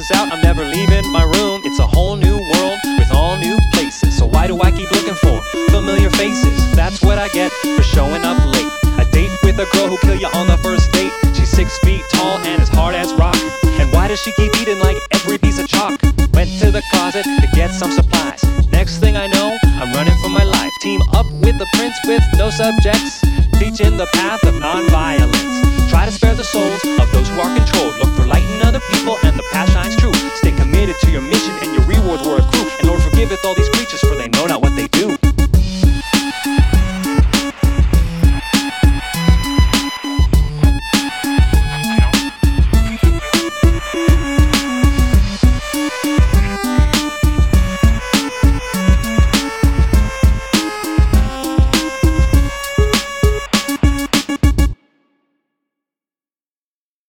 is out, I'm never leaving my room. It's a whole new world with all new places. So why do I keep looking for familiar faces? That's what I get for showing up late. A date with a girl who'll kill you on the first date. She's six feet tall and as hard as rock. And why does she keep eating like every piece of chalk? Went to the closet to get some supplies. Next thing I know, I'm running for my life. Team up with the prince with no subjects. Teaching the path of non-violence. Shines true. Stay committed to your mission and your rewards were accrue. And Lord forgiveth all